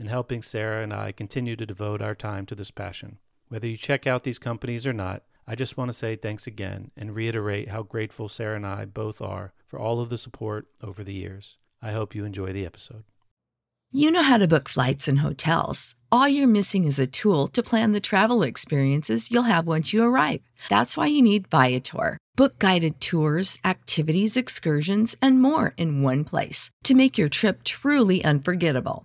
and helping Sara and I continue to devote our time to this passion. Whether you check out these companies or not, I just want to say thanks again and reiterate how grateful Sara and I both are for all of the support over the years. I hope you enjoy the episode. You know how to book flights and hotels. All you're missing is a tool to plan the travel experiences you'll have once you arrive. That's why you need Viator. Book guided tours, activities, excursions, and more in one place to make your trip truly unforgettable.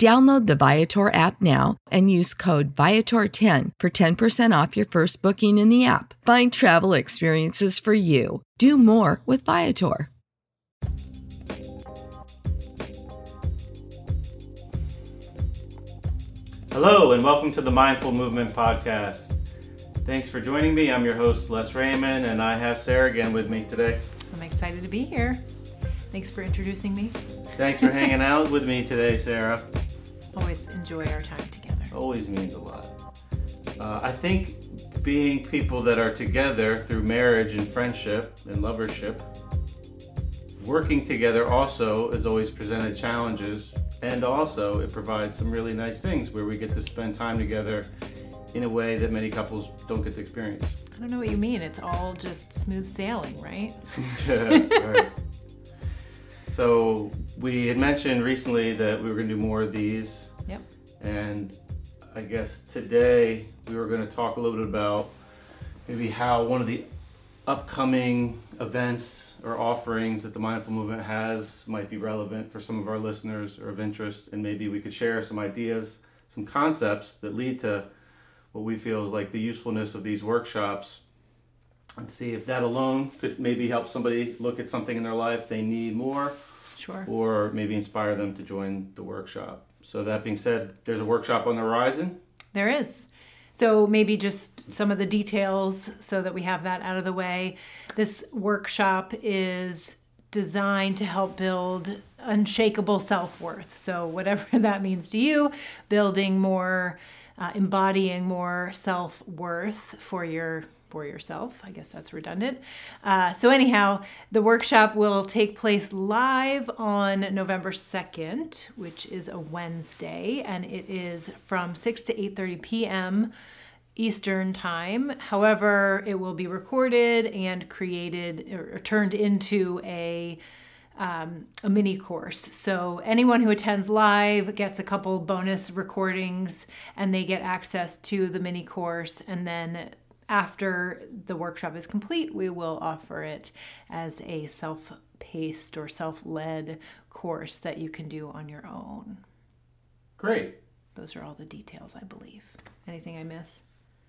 Download the Viator app now and use code Viator10 for 10% off your first booking in the app. Find travel experiences for you. Do more with Viator. Hello, and welcome to the Mindful Movement Podcast. Thanks for joining me. I'm your host, Les Raymond, and I have Sara again with me today. I'm excited to be here. Thanks for introducing me. Thanks for hanging out with me today, Sara. Always enjoy our time together. Always means a lot. Uh, I think being people that are together through marriage and friendship and lovership, working together also has always presented challenges, and also it provides some really nice things where we get to spend time together in a way that many couples don't get to experience. I don't know what you mean. It's all just smooth sailing, right? right. So we had mentioned recently that we were going to do more of these. Yep. And I guess today we were going to talk a little bit about maybe how one of the upcoming events or offerings that the Mindful Movement has might be relevant for some of our listeners or of interest, and maybe we could share some ideas, some concepts that lead to what we feel is like the usefulness of these workshops and see if that alone could maybe help somebody look at something in their life they need more Sure. or maybe inspire them to join the workshop. So that being said, there's a workshop on the horizon. There is. So maybe just some of the details so that we have that out of the way. This workshop is designed to help build unshakable self-worth. So whatever that means to you, building more uh, embodying more self-worth for your for yourself. I guess that's redundant. Uh, so anyhow, the workshop will take place live on November 2nd, which is a Wednesday, and it is from 6 to 8:30 p.m. Eastern time. However, it will be recorded and created or turned into a um, a mini course. So anyone who attends live gets a couple bonus recordings, and they get access to the mini course. And then after the workshop is complete, we will offer it as a self paced or self led course that you can do on your own. Great. Those are all the details, I believe. Anything I miss?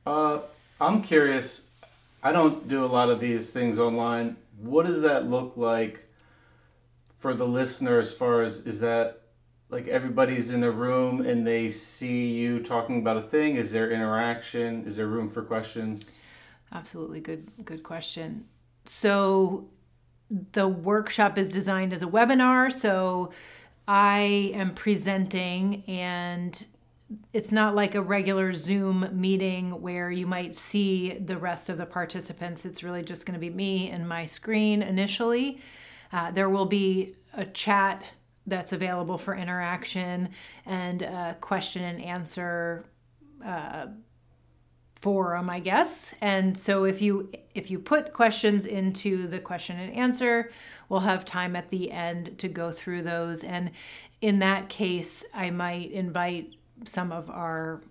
Uh, I'm curious. I don't do a lot of these things online. What does that look like for the listener as far as is that like everybody's in a room and they see you talking about a thing? Is there interaction? Is there room for questions? Absolutely good good question. So the workshop is designed as a webinar, so I am presenting and it's not like a regular Zoom meeting where you might see the rest of the participants. It's really just going to be me and my screen initially. Uh, there will be a chat that's available for interaction and a question and answer uh, forum, I guess. And so if you if you put questions into the question and answer, we'll have time at the end to go through those. And in that case, I might invite some of our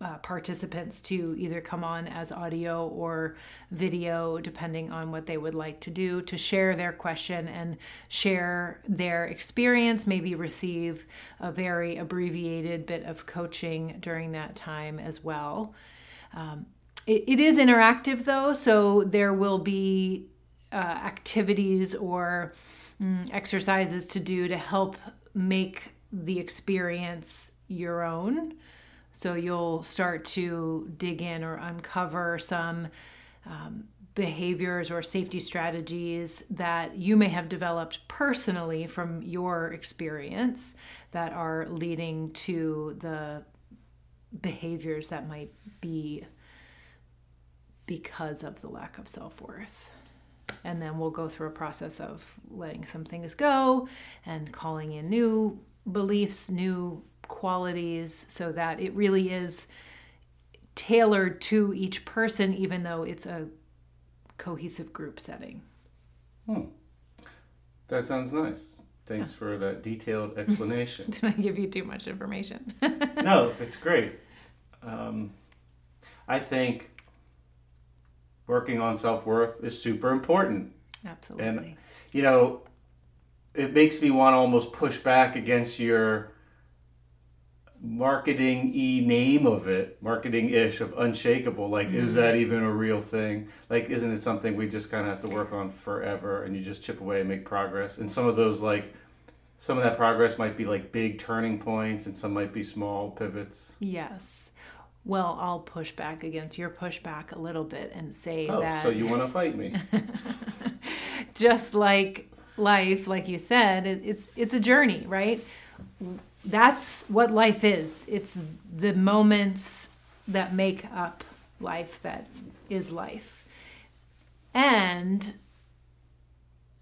uh, participants to either come on as audio or video, depending on what they would like to do, to share their question and share their experience, maybe receive a very abbreviated bit of coaching during that time as well. Um, it, it is interactive though, so there will be uh, activities or mm, exercises to do to help make the experience your own. So you'll start to dig in or uncover some um, behaviors or safety strategies that you may have developed personally from your experience that are leading to the behaviors that might be because of the lack of self worth. And then we'll go through a process of letting some things go and calling in new beliefs, new qualities, so that it really is tailored to each person, even though it's a cohesive group setting. Hmm. That sounds nice. Thanks for that detailed explanation. Did I give you too much information? no, it's great. Um, I think working on self worth is super important. Absolutely. And, you know, it makes me want to almost push back against your marketing e name of it, marketing ish of unshakable. Like, mm-hmm. is that mm-hmm. even a real thing? Like, isn't it something we just kind of have to work on forever and you just chip away and make progress? And some of those, like, some of that progress might be like big turning points and some might be small pivots. Yes well, I'll push back against your pushback a little bit and say oh, that. So you want to fight me? just like life, like you said, it's it's a journey, right? That's what life is. It's the moments that make up life that is life, and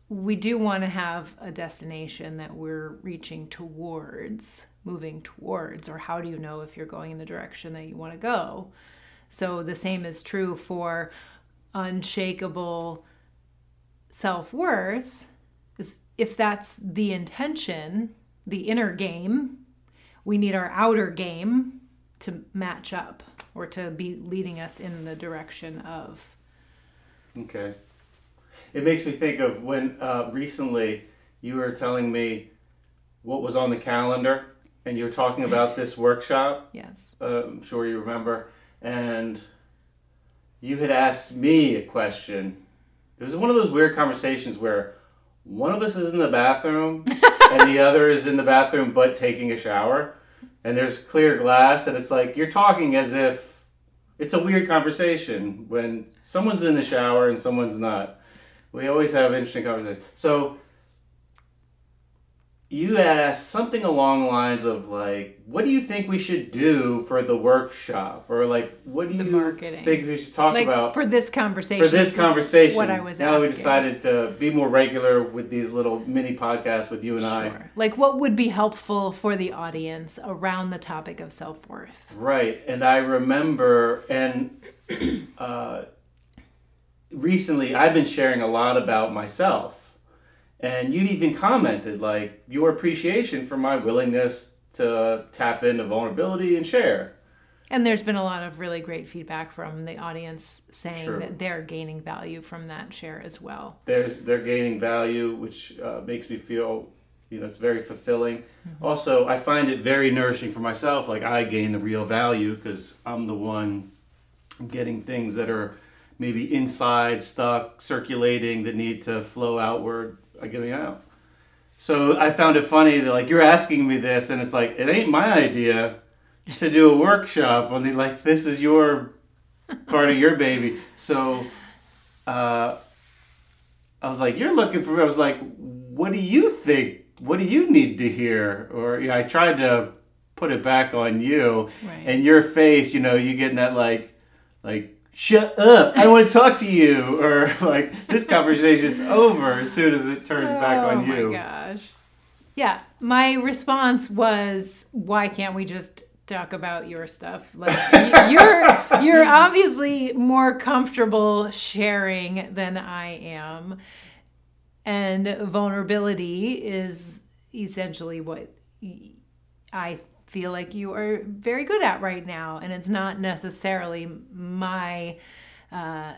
we do want to have a destination that we're reaching towards moving towards or how do you know if you're going in the direction that you want to go? So the same is true for unshakable self-worth. Is if that's the intention the inner game we need our outer game to match up or to be leading us in the direction of okay it makes me think of when uh, recently you were telling me what was on the calendar and you were talking about this workshop. Yes. Uh, I'm sure you remember. And you had asked me a question. It was one of those weird conversations where one of us is in the bathroom and the other is in the bathroom but taking a shower. And there's clear glass, and it's like you're talking as if it's a weird conversation when someone's in the shower and someone's not. We always have interesting conversations. So you asked something along the lines of like, what do you think we should do for the workshop, or like, what do the you marketing. think we should talk like about for this conversation? For this conversation, what I was now asking. we decided to be more regular with these little mini podcasts with you and sure. I. Like, what would be helpful for the audience around the topic of self worth? Right, and I remember and. Uh, recently, I've been sharing a lot about myself and you've even commented like your appreciation for my willingness to tap into vulnerability and share. And there's been a lot of really great feedback from the audience saying True. that they're gaining value from that share as well. There's they're gaining value, which uh, makes me feel, you know, it's very fulfilling. Mm-hmm. Also, I find it very nourishing for myself. Like I gain the real value because I'm the one getting things that are maybe inside stuck, circulating that need to flow outward by getting out. So I found it funny that like you're asking me this, and it's like it ain't my idea to do a workshop. Only like this is your part of your baby. So uh, I was like, you're looking for. I was like, what do you think? What do you need to hear? Or yeah, I tried to put it back on you, Right. and your face, you know, you getting that like, like shut up, I want to talk to you, or like this conversation's over as soon as it turns back on you. Oh my gosh. Yeah, my response was, "Why can't we just talk about your stuff? Like you're you're obviously more comfortable sharing than I am, and vulnerability is essentially what I feel like you are very good at right now, and it's not necessarily my uh,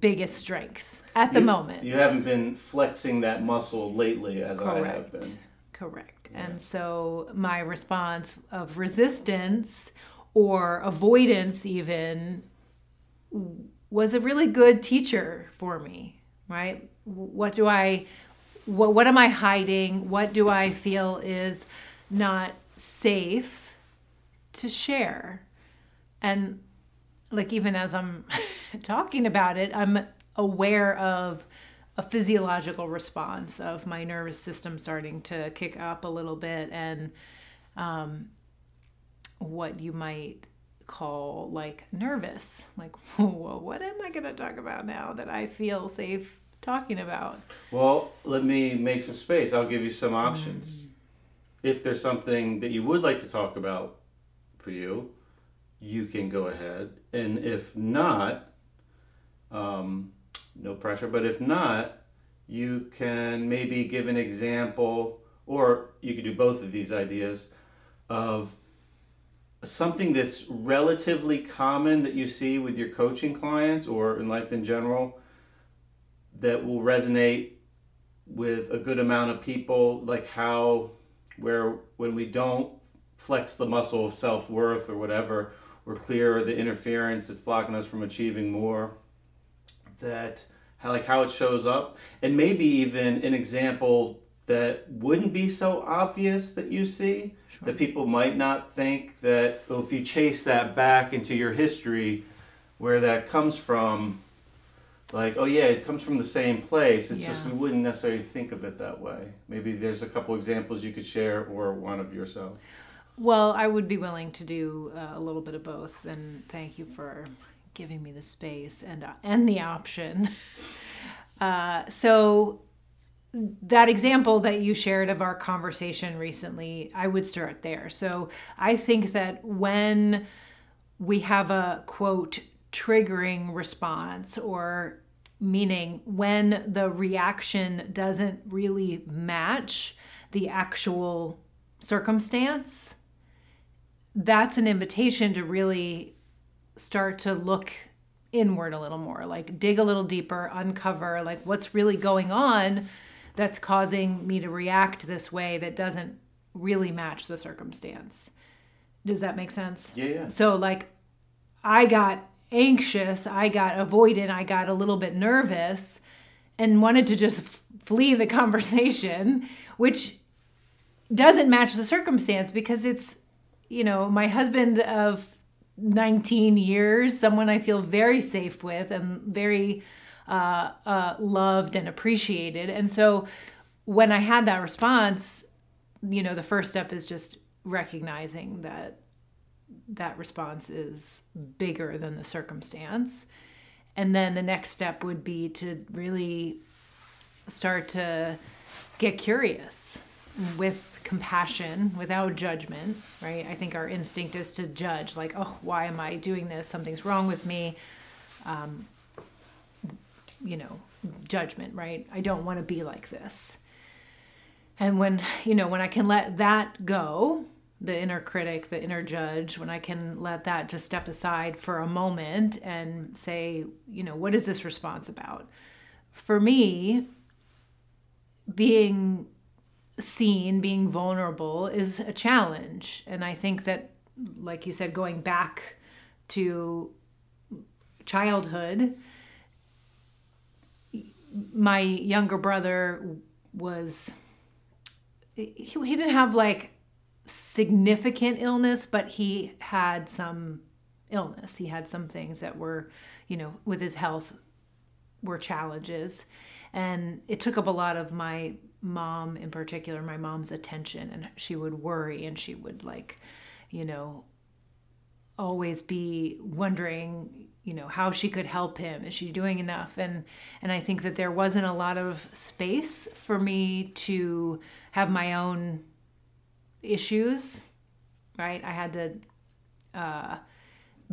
biggest strength at the You- moment." You haven't been flexing that muscle lately, as I have Correct. been. Correct. And so my response of resistance or avoidance, even, was a really good teacher for me, right? What do I, what, what am I hiding? What do I feel is not safe to share? And like, even as I'm talking about it, I'm aware of a physiological response of my nervous system starting to kick up a little bit and um, what you might call like nervous like well, what am i going to talk about now that i feel safe talking about Well, let me make some space. I'll give you some options. Mm. If there's something that you would like to talk about for you, you can go ahead. And if not, um, no pressure, but if not, you can maybe give an example, or you could do both of these ideas of something that's relatively common that you see with your coaching clients or in life in general that will resonate with a good amount of people like how where when we don't flex the muscle of self-worth or whatever we're clear the interference that's blocking us from achieving more that how like how it shows up. And maybe even an example that wouldn't be so obvious that you see that people might not think that oh, if you chase that back into your history where that comes from like oh yeah it comes from the same place. It's just we wouldn't necessarily think of it that way. Maybe there's a couple examples you could share or one of yourself. Well i would be willing to do uh, a little bit of both. And thank you for giving me the space and uh, and the option. Uh, so that example that you shared of our conversation recently, I would start there. So I think that when we have a quote triggering response or meaning when the reaction doesn't really match the actual circumstance, that's an invitation to really start to look inward a little more, like dig a little deeper, uncover like what's really going on that's causing me to react this way that doesn't really match the circumstance. Does that make sense? yeah yeah So, like, I got anxious, I got avoidant, I got a little bit nervous and wanted to just f- flee the conversation, which doesn't match the circumstance because it's, you know, my husband of 19 years, someone I feel very safe with and very uh, uh, loved and appreciated. And so when I had that response, you know, the first step is just recognizing that that response is bigger than the circumstance. And then the next step would be to really start to get curious with compassion, without judgment, right? I think our instinct is to judge, like, oh, why am I doing this? Something's wrong with me. Um, you know, judgment, right? I don't want to be like this. And when, you know, when I can let that go, the inner critic, the inner judge, when I can let that just step aside for a moment and say, you know, what is this response about? For me, being seen, being vulnerable is a challenge. And I think that, like you said, going back to childhood, my younger brother was he, he didn't have like significant illness but he had some illness. He had some things that were you know with his health were challenges. And it took up a lot of my mom in particular my mom's attention. And she would worry and she would like you know always be wondering you know how she could help him. Is she doing enough? And and i think that there wasn't a lot of space for me to have my own issues right i had to uh,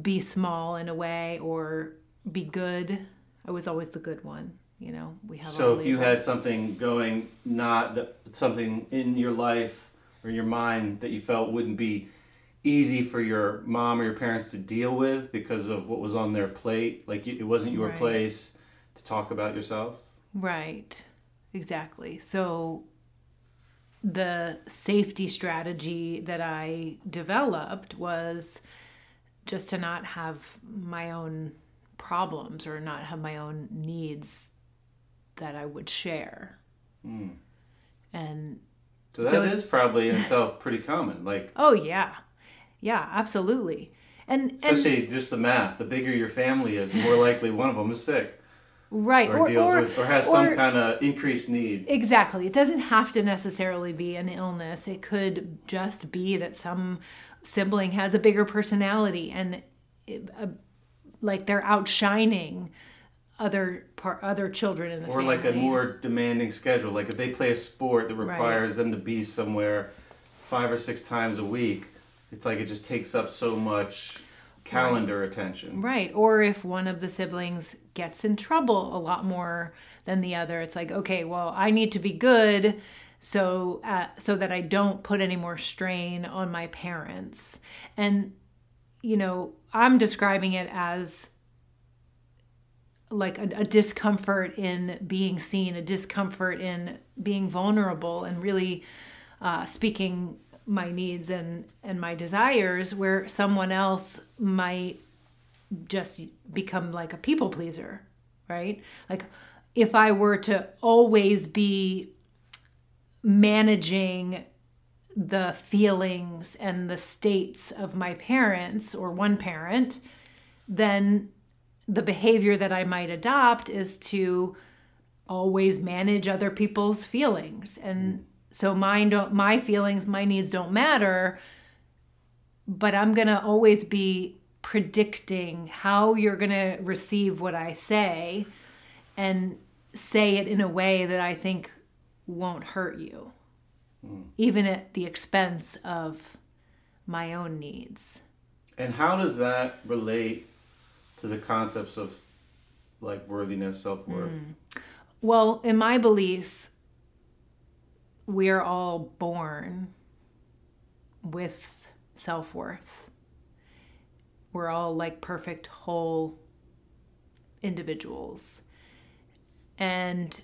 be small in a way or be good i was always the good one you know we have so if you had something going not that, something in your life or in your mind that you felt wouldn't be easy for your mom or your parents to deal with because of what was on their plate like it wasn't your Right. place to talk about yourself Right. Exactly. So the safety strategy that I developed was just to not have my own problems or not have my own needs that I would share. Hmm. And so that is So it's- probably in itself pretty common like oh yeah. Yeah, absolutely. And and especially just the math the bigger your family is the more likely one of them is sick right or, deals or, with or has or- some kind of increased need Exactly. It doesn't have to necessarily be an illness. It could just be that some sibling has a bigger personality and it, uh, like they're outshining other par- other children in the or family. like a more demanding schedule like if they play a sport that Right. requires them to be somewhere five or six times a week it's like it just takes up so much calendar attention Right. Or if one of the siblings gets in trouble a lot more than the other, it's like, okay, well, I need to be good so uh, so that I don't put any more strain on my parents. And you know, I'm describing it as like a, a discomfort in being seen, a discomfort in being vulnerable and really uh, speaking my needs and and my desires where someone else might just become like a people pleaser right? Like if i were to always be managing the feelings and the states of my parents or one parent then the behavior that i might adopt is to always manage other people's feelings and so mine don't my feelings my needs don't matter but i'm going to always be predicting how you're going to receive what i say and say it in a way that i think won't hurt you hmm. even at the expense of my own needs. And how does that relate to the concepts of like worthiness self-worth? Hmm. Well, in my belief, we are all born with self worth. We're all like perfect, whole individuals. And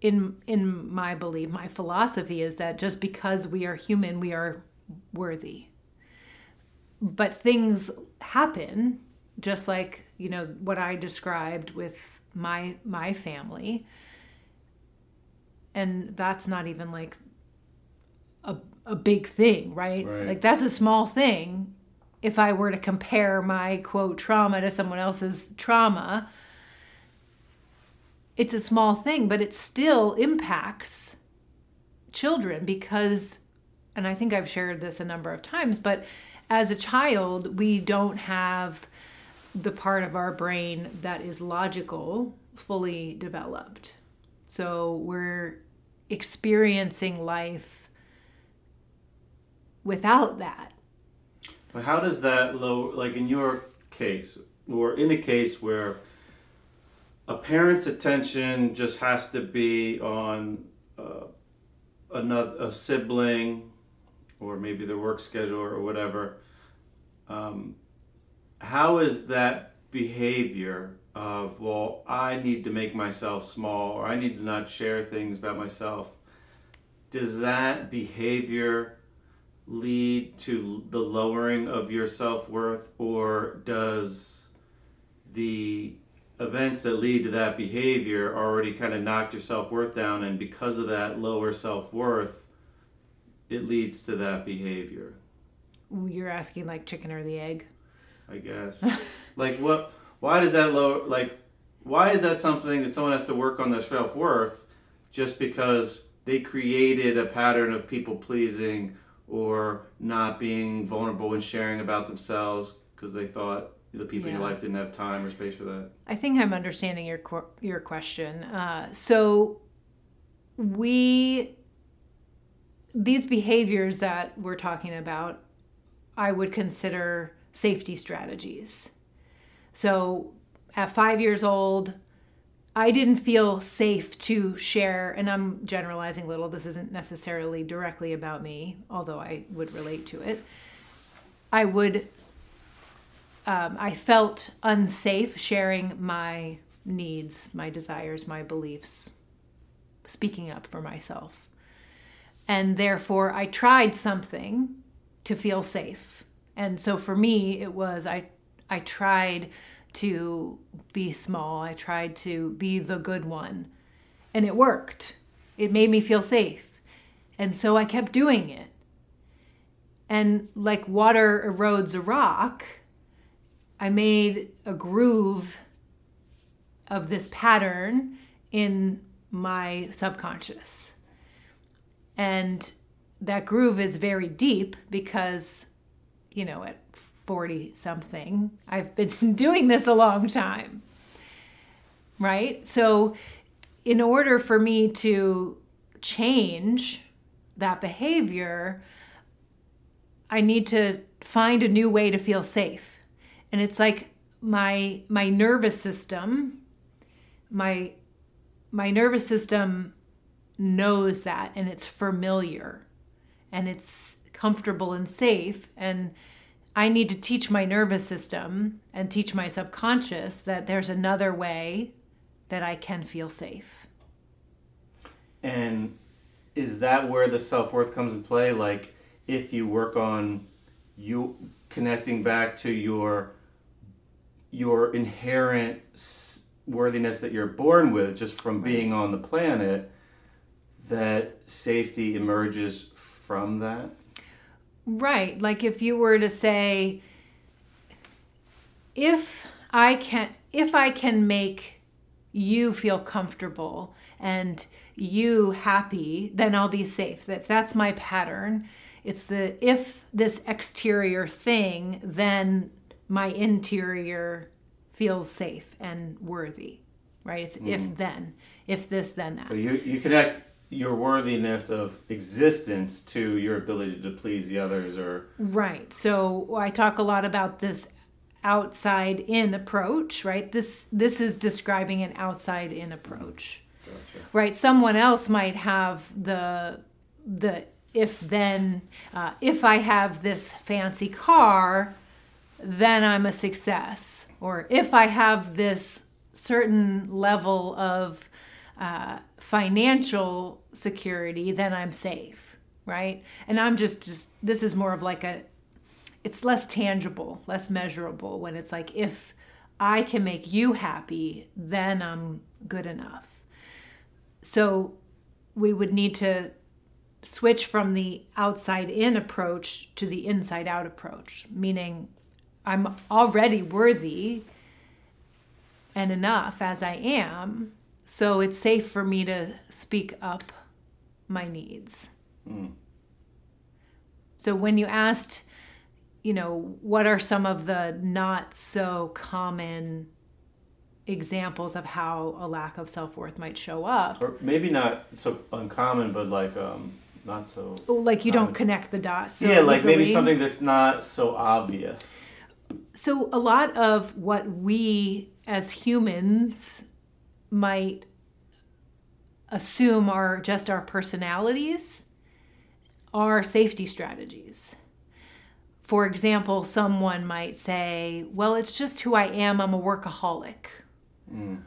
in in my belief, my philosophy is that just because we are human, we are worthy. But things happen, just like you know what I described with my my family, and that's not even like a a big thing, right? Right. Like that's a small thing. If I were to compare my quote trauma to someone else's trauma, it's a small thing, but it still impacts children because, and I think I've shared this a number of times, but as a child, we don't have the part of our brain that is logical fully developed. So we're experiencing life without that. But how does that low, like in your case, or in a case where a parent's attention just has to be on uh, another a sibling, or maybe their work schedule or whatever, um, how is that behavior of well, I need to make myself small, or I need to not share things about myself? Does that behavior lead to the lowering of your self worth, or does the events that lead to that behavior already kind of knocked your self worth down, and because of that lower self worth, it leads to that behavior? You're asking like chicken or the egg. I guess. like what? Why does that lower? Like, why is that something that someone has to work on their self worth just because they created a pattern of people pleasing or not being vulnerable and sharing about themselves because they thought the people in your life didn't have time or space for that? I think I'm understanding your your question. Uh, so we these behaviors that we're talking about, I would consider safety strategies. So at five years old, I didn't feel safe to share, and I'm generalizing a little. This isn't necessarily directly about me, although I would relate to it. I would um, I felt unsafe sharing my needs, my desires, my beliefs, speaking up for myself. And therefore, I tried something to feel safe. And so for me, it was I, I tried to be small, I tried to be the good one. And it worked. It made me feel safe. And so I kept doing it. And like water erodes a rock, I made a groove of this pattern in my subconscious. And that groove is very deep because, you know, at 40 something, I've been doing this a long time. Right? So, in order for me to change that behavior, I need to find a new way to feel safe. And it's like my my nervous system, my my nervous system knows that and it's familiar and it's comfortable and safe and I need to teach my nervous system and teach my subconscious that there's another way that I can feel safe. And is that where the self worth comes in play? Like, if you work on you connecting back to your your inherent worthiness that you're born with, just from being on the planet, that safety emerges from that. Right. Like if you were to say if I can if I can make you feel comfortable and you happy, then I'll be safe. If that's my pattern, it's the if this exterior thing, then my interior feels safe and worthy. Right? It's if mm-hmm. then. If this then that. So you you connect your worthiness of existence to your ability to please the others, or Right. So I talk a lot about this outside in approach, right? This this is describing an outside in approach. Right? Someone else might have the the if then uh, if I have this fancy car, then I'm a success. Or if I have this certain level of uh, financial security, then I'm safe, right? And I'm just, just, this is more of like a, it's less tangible, less measurable when it's like, if I can make you happy, then I'm good enough. So we would need to switch from the outside in approach to the inside out approach, meaning I'm already worthy and enough as I am, so it's safe for me to speak up my needs. So when you asked, you know, what are some of the not so common examples of how a lack of self worth might show up? or maybe not so uncommon, but like um not so. Like you don't Um, connect the dots. so yeah, like maybe something that's not so obvious. So, a lot of what we as humans might assume are just our personalities are safety strategies. For example, someone might say, Well, it's just who I am. I'm a workaholic. Mm.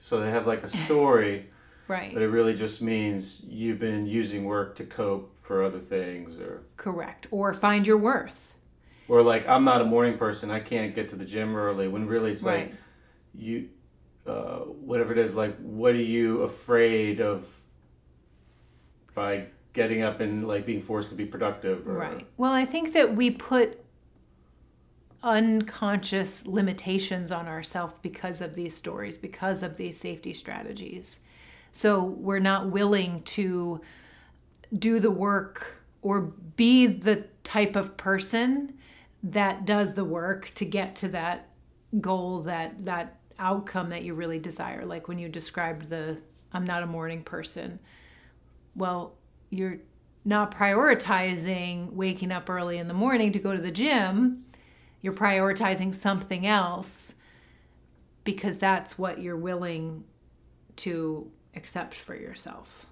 So they have like a story, Right. but it really just means you've been using work to cope for other things, or Correct. Or find your worth. or like I'm not a morning person. I can't get to the gym early. When really it's Right. like you, uh, whatever it is. Like, what are you afraid of by getting up and like being forced to be productive? Or, Right. Well, I think that we put unconscious limitations on ourselves because of these stories, because of these safety strategies. So we're not willing to do the work or be the type of person that does the work to get to that goal that that outcome that you really desire like when you described the I'm not a morning person. Well you're not prioritizing waking up early in the morning to go to the gym. You're prioritizing something else because that's what you're willing to accept for yourself.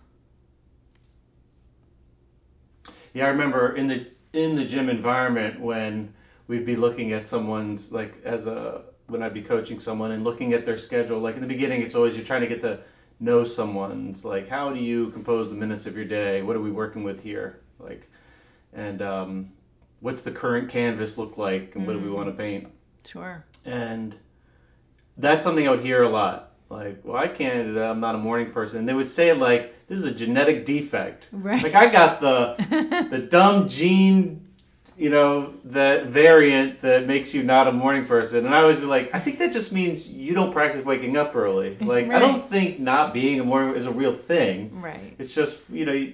Yeah i remember in the in the gym environment when we'd be looking at someone's like as a when I'd be coaching someone and looking at their schedule. Like in the beginning, it's always you're trying to get to know someone's like how do you compose the minutes of your day? What are we working with here? Like, and um, what's the current canvas look like, and what mm. do we want to paint? Sure. And that's something I would hear a lot. Like, well, I can't. I'm not a morning person. And they would say like, "This is a genetic defect." Right. Like I got the the dumb gene you know, the variant that makes you not a morning person. And I always be like, I think that just means you don't practice waking up early. Like, right. I don't think not being a morning is a real thing. Right. It's just, you know, you,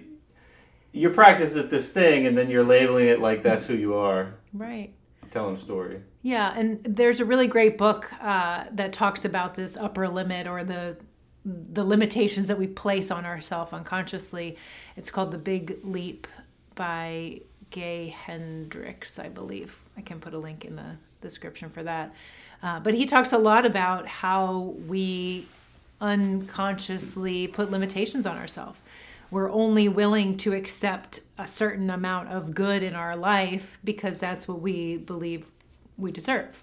you practice at this thing and then you're labeling it like that's who you are. Right. Telling a story. Yeah. And there's a really great book uh, that talks about this upper limit or the the limitations that we place on ourselves unconsciously. It's called The Big Leap by Gay Hendricks, I believe. I can put a link in the description for that. Uh, but he talks a lot about how we unconsciously put limitations on ourselves. We're only willing to accept a certain amount of good in our life because that's what we believe we deserve.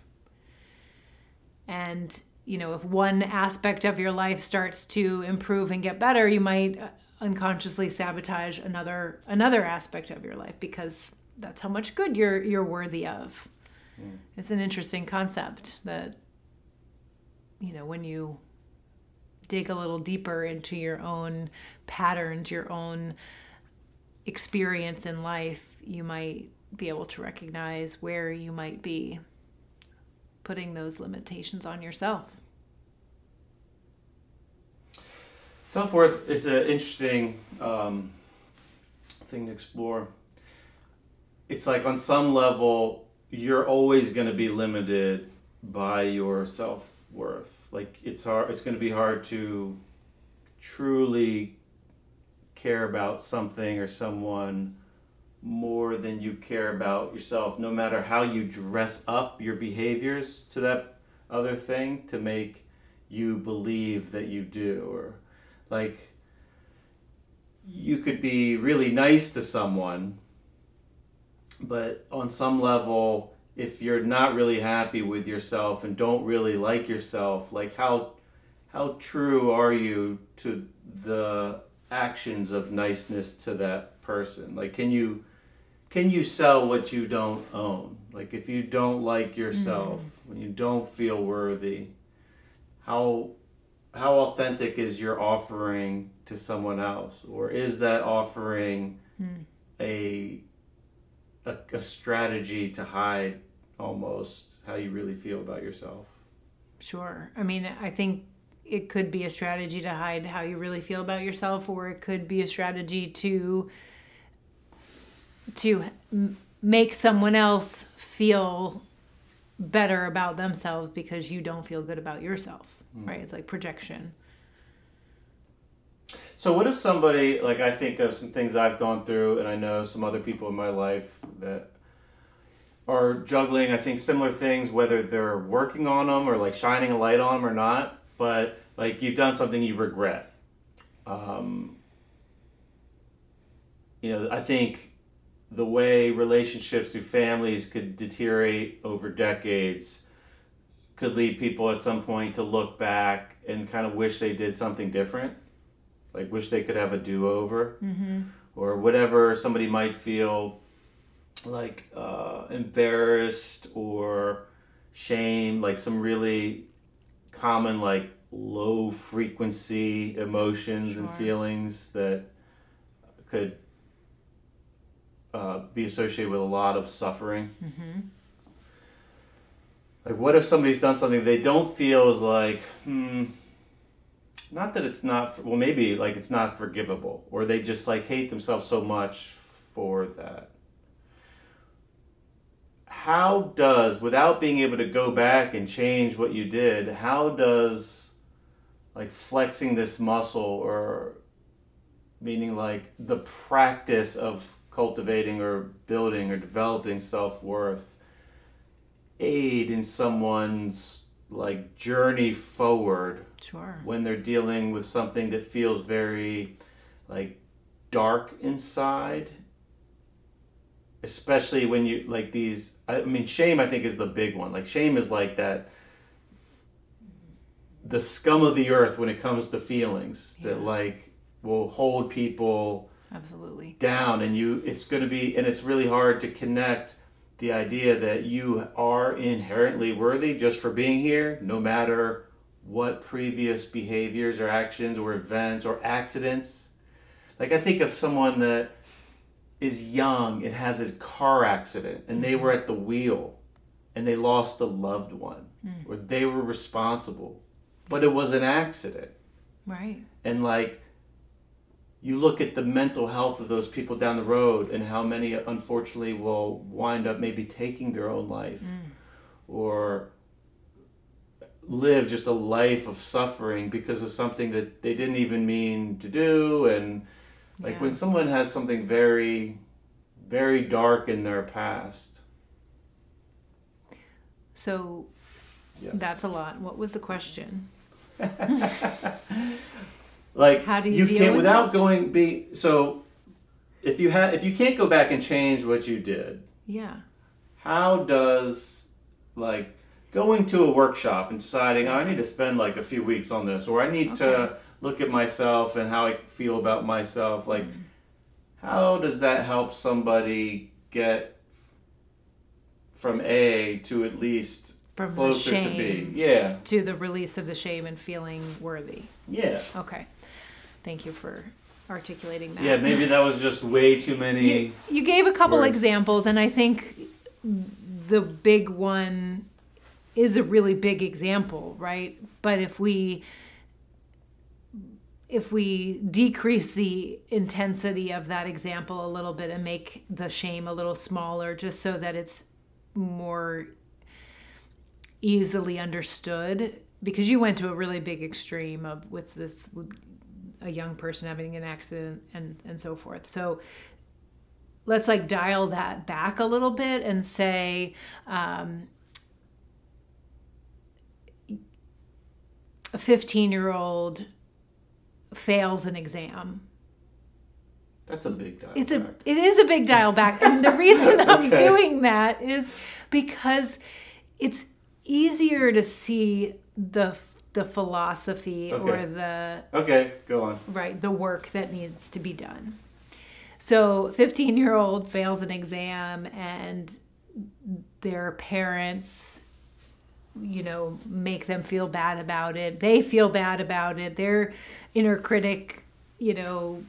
And, you know, if one aspect of your life starts to improve and get better, you might unconsciously sabotage another another aspect of your life because that's how much good you're you're worthy of. Mm. It's an interesting concept that you know when you dig a little deeper into your own patterns, your own experience in life, you might be able to recognize where you might be putting those limitations on yourself. Self worth, it's an interesting um, thing to explore. It's like on some level, you're always going to be limited by your self worth. Like it's hard. It's going to be hard to truly care about something or someone more than you care about yourself. No matter how you dress up your behaviors to that other thing to make you believe that you do or like you could be really nice to someone but on some level if you're not really happy with yourself and don't really like yourself like how how true are you to the actions of niceness to that person like can you can you sell what you don't own like if you don't like yourself mm-hmm. when you don't feel worthy how how authentic is your offering to someone else? Or is that offering mm. a, a, a strategy to hide almost how you really feel about yourself? Sure. I mean i think it could be a strategy to hide how you really feel about yourself or it could be a strategy to to make someone else feel better about themselves because you don't feel good about yourself mm. right? It's like projection. So what if somebody like I think of some things I've gone through, and I know some other people in my life that are juggling. I think similar things, whether they're working on them or like shining a light on them or not. But like you've done something you regret. Um, you know, I think the way relationships through families could deteriorate over decades could lead people at some point to look back and kind of wish they did something different like wish they could have a do-over mm-hmm. or whatever somebody might feel like uh, embarrassed or shame like some really common like low frequency emotions sure. and feelings that could uh, be associated with a lot of suffering mm-hmm like what if somebody's done something they don't feel is like hmm not that it's not well maybe like it's not forgivable or they just like hate themselves so much for that. How does without being able to go back and change what you did how does like flexing this muscle or meaning like the practice of cultivating or building or developing self-worth aid in someone's like journey forward Sure. when they're dealing with something that feels very like dark inside especially when you like these i mean shame i think is the big one like shame is like that the scum of the earth when it comes to feelings that like will hold people Absolutely. down and you it's going to be and it's really hard to connect the idea that you are inherently worthy just for being here no matter what previous behaviors or actions or events or accidents. Like i think of someone that is young and has a car accident and they mm-hmm. were at the wheel and they lost a loved one mm. or they were responsible but it was an accident. Right. and like you look at the mental health of those people down the road and how many unfortunately will wind up maybe taking their own life mm. or live just a life of suffering because of something that they didn't even mean to do and like Yeah. when someone has something very very dark in their past So Yeah. that's a lot. What was the question? like How do you deal can't with without going be so if you had if you can't go back and change what you did Yeah. how does like going to a workshop and deciding oh, I need to spend like a few weeks on this or I need Okay. to look at myself and how I feel about myself like Mm-hmm. how does that help somebody get from A to at least From closer the to B shame yeah to the release of the shame and feeling worthy. yeah Okay. Thank you for articulating that. yeah maybe that was just way too many You, you gave a couple words. examples, and I think the big one is a really big example, right? But if we if we decrease the intensity of that example a little bit and make the shame a little smaller just so that it's more easily understood because you went to a really big extreme of with this a young person having an accident and and so forth. So let's like dial that back a little bit and say um, a 15 year old fails an exam. That's a big dial it's a it is a big dial back. And the reason i'm doing that is because it's easier to see the the philosophy or the okay go on. Right the work that needs to be done. So 15 year old fails an exam and their parents you know make them feel bad about it. They feel bad about it. Their inner critic you know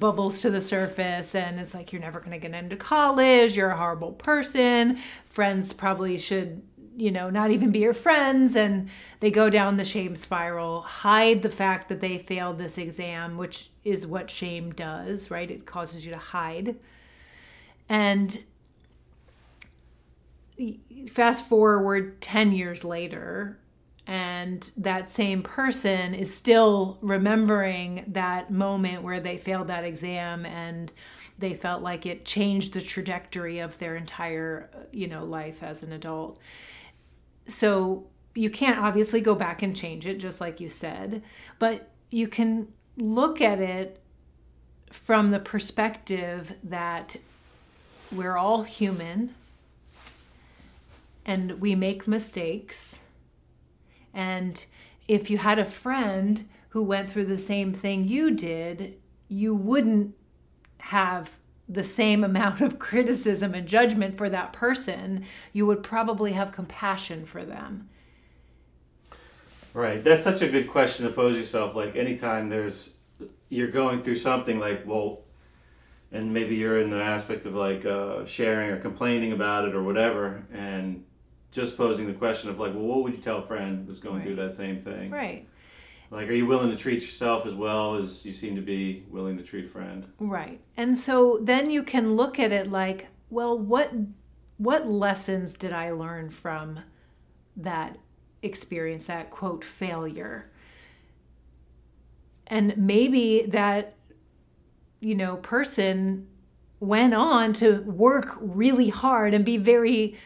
bubbles to the surface and it's like you're never going to get into college. You're a horrible person. Friends probably should you know not even be your friends and they go down the shame spiral hide the fact that they failed this exam which is what shame does right? It causes you to hide. And fast forward 10 years later and that same person is still remembering that moment where they failed that exam and they felt like it changed the trajectory of their entire you know life as an adult so you can't obviously go back and change it just like you said but you can look at it from the perspective that we're all human and we make mistakes. And if you had a friend who went through the same thing you did, you wouldn't have the same amount of criticism and judgment for that person. You would probably have compassion for them. Right. That's such a good question to pose yourself. Like anytime there's you're going through something like well and maybe you're in the aspect of like uh, sharing or complaining about it or whatever and just posing the question of like, well, what would you tell a friend who's going through that same thing? Right. Like, are you willing to treat yourself as well as you seem to be willing to treat a friend? Right. And so then you can look at it like, well, what what lessons did I learn from that experience, that quote failure? And maybe that you know, person went on to work really hard and be very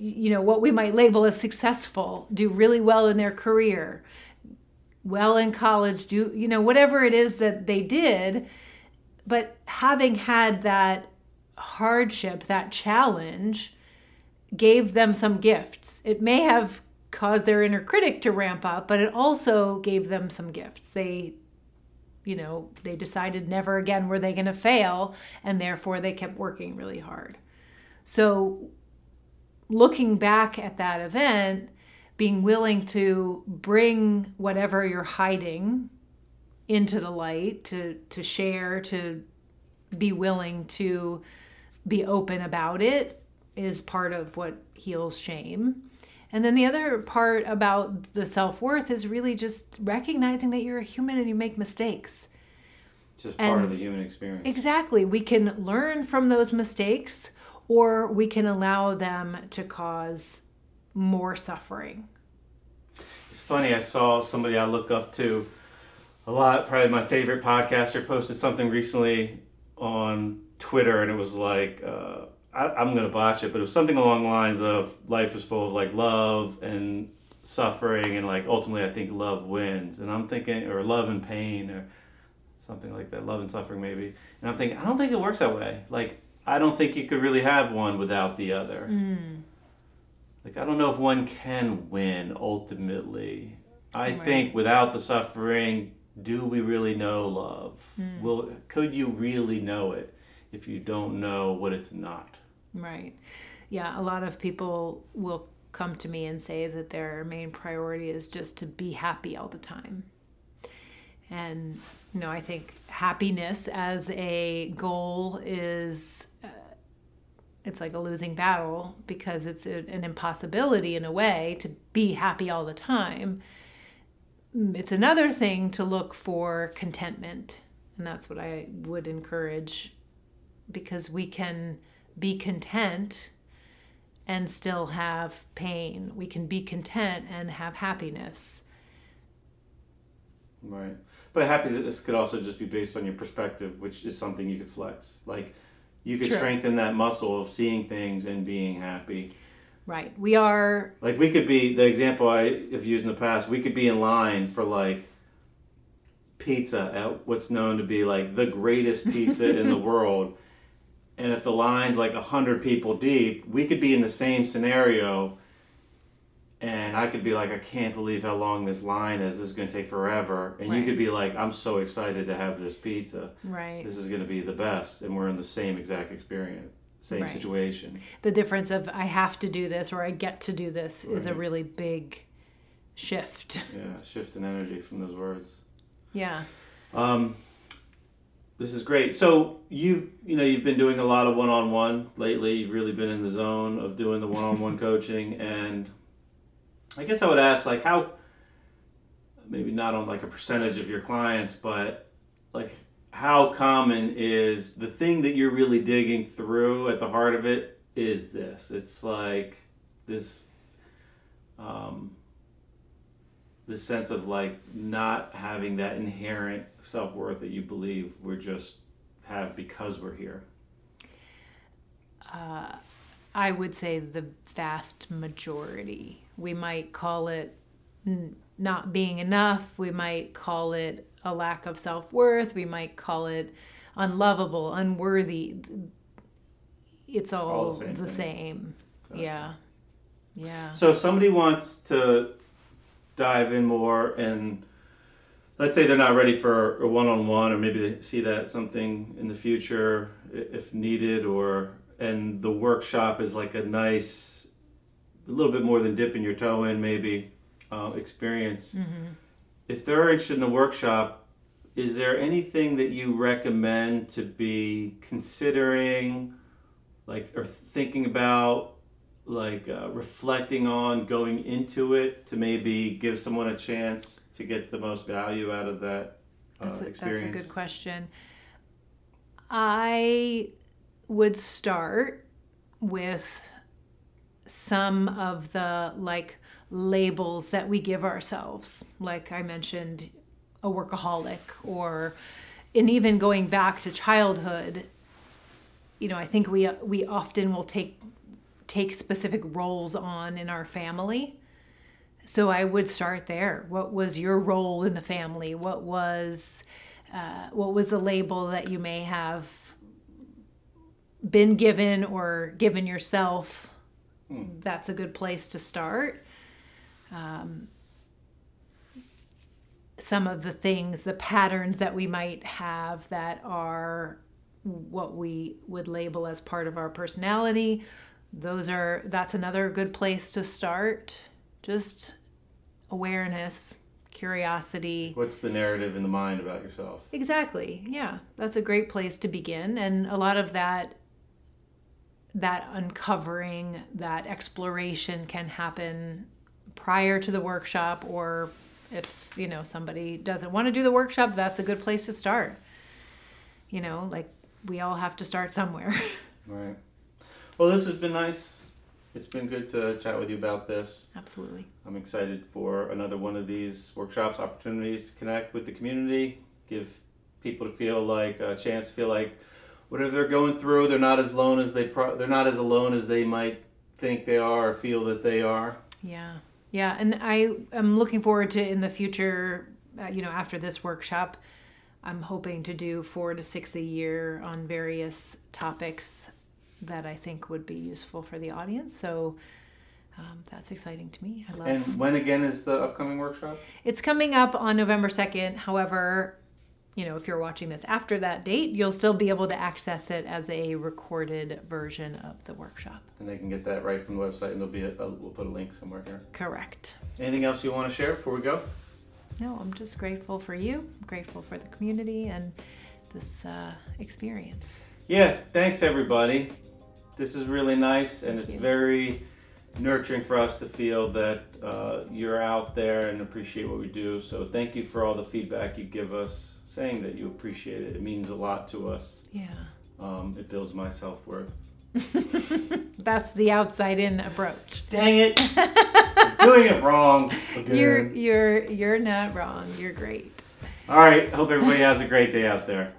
you know, what we might label as successful, do really well in their career, well in college, do, you know, whatever it is that they did. But having had that hardship, that challenge, gave them some gifts. It may have caused their inner critic to ramp up, but it also gave them some gifts. They, you know, they decided never again were they going to fail, and therefore they kept working really hard. So, looking back at that event, being willing to bring whatever you're hiding into the light, to to share, to be willing to be open about it is part of what heals shame. And then the other part about the self worth is really just recognizing that you're a human and you make mistakes. It's just part And- of the human experience. Exactly. We can learn from those mistakes or we can allow them to cause more suffering. It's funny, I saw somebody I look up to a lot, probably my favorite podcaster, posted something recently on Twitter, and it was like, uh, I, I'm going to botch it, but it was something along the lines of life is full of like love and suffering, and like ultimately, I think love wins. And I'm thinking, or love and pain, or something like that, love and suffering, maybe. And I'm thinking, I don't think it works that way. Like, I don't think you could really have one without the other. Like I don't know if one can win ultimately. I Right. think without the suffering, do we really know love? Hmm. Will could you really know it if you don't know what it's not? Right. Yeah, a lot of people will come to me and say that their main priority is just to be happy all the time. And, you know, I think happiness as a goal is, it's like a losing battle because it's a, an impossibility in a way to be happy all the time. It's another thing to look for contentment. And that's what I would encourage because we can be content and still have pain. We can be content and have happiness. Right. But happiness could also just be based on your perspective, which is something you could flex. Like you could True. strengthen that muscle of seeing things and being happy. Right. We are, Like we could be the example I have used in the past. We could be in line for like pizza at what's known to be like the greatest pizza in the world, and if the line's like a hundred people deep, we could be in the same scenario. And I could be like, I can't believe how long this line is. This is going to take forever. And you could be like, I'm so excited to have this pizza. right. This is going to be the best. And we're in the same exact experience, same Right. situation. The difference of I have to do this or I get to do this is a really big shift. Yeah, shift in energy from those words. Yeah. Um, this is great. So you you know you've been doing a lot of one on one lately. You've really been in the zone of doing the one on one coaching, and I guess I would ask like how maybe not on like a percentage of your clients, but like how common is the thing that you're really digging through at the heart of it is this. It's like this. Um, the sense of like not having that inherent self worth that you believe we're just have because we're here. I would say the vast majority. We might call it n- not being enough. We might call it a lack of self worth. We might call it unlovable, unworthy. It's all, All the same the same. Yeah. Yeah. So if somebody wants to dive in more and let's say they're not ready for a one-on-one or maybe they see that something in the future if needed or and the workshop is like a nice a little bit more than dipping your toe in maybe uh, experience if they're interested in the workshop is there anything that you recommend to be considering like or thinking about like uh, reflecting on going into it to maybe give someone a chance to get the most value out of that uh, That's a, experience? that's a good question. I would start with some of the like labels that we give ourselves. Like I mentioned, a workaholic, or and even going back to childhood. You know, I think we we often will take take specific roles on in our family. So I would start there. What was your role in the family? What was uh, what was the label that you may have been given or given yourself? That's a good place to start. Um, some of the things, the patterns that we might have that are what we would label as part of our personality. Those are that's another good place to start. Just awareness, curiosity. What's the narrative in the mind about yourself? Exactly. Yeah. That's a great place to begin and a lot of that that uncovering, that exploration can happen prior to the workshop or if, you know, somebody doesn't want to do the workshop, that's a good place to start. You know, like we all have to start somewhere. Right. Well, this has been nice. It's been good to chat with you about this. Absolutely. I'm excited for another one of these workshops, opportunities to connect with the community, give people to feel like a chance to feel like whatever they're going through, they're not as alone as they pro- they're not as alone as they might think they are or feel that they are. Yeah. Yeah, and I am looking forward to in the future, uh, you know, after this workshop, I'm hoping to do 4 to 6 a year on various topics that I think would be useful for the audience. So um, that's exciting to me. I love And when again is the upcoming workshop? It's coming up on November 2nd. However, you know, if you're watching this after that date, you'll still be able to access it as a recorded version of the workshop. And they can get that right from the website, and there'll be a, a we'll put a link somewhere here. Correct. Anything else you want to share before we go? No, I'm just grateful for you. I'm grateful for the community and this uh, experience. Yeah, thanks everybody. This is really nice, and it's you. very nurturing for us to feel that uh, you're out there and appreciate what we do. So thank you for all the feedback you give us, saying that you appreciate it. It means a lot to us. Yeah. Um, it builds my self worth. That's the outside in approach. Dang it! Doing it wrong. again. You're you're you're not wrong. You're great. All right. Hope everybody has a great day out there.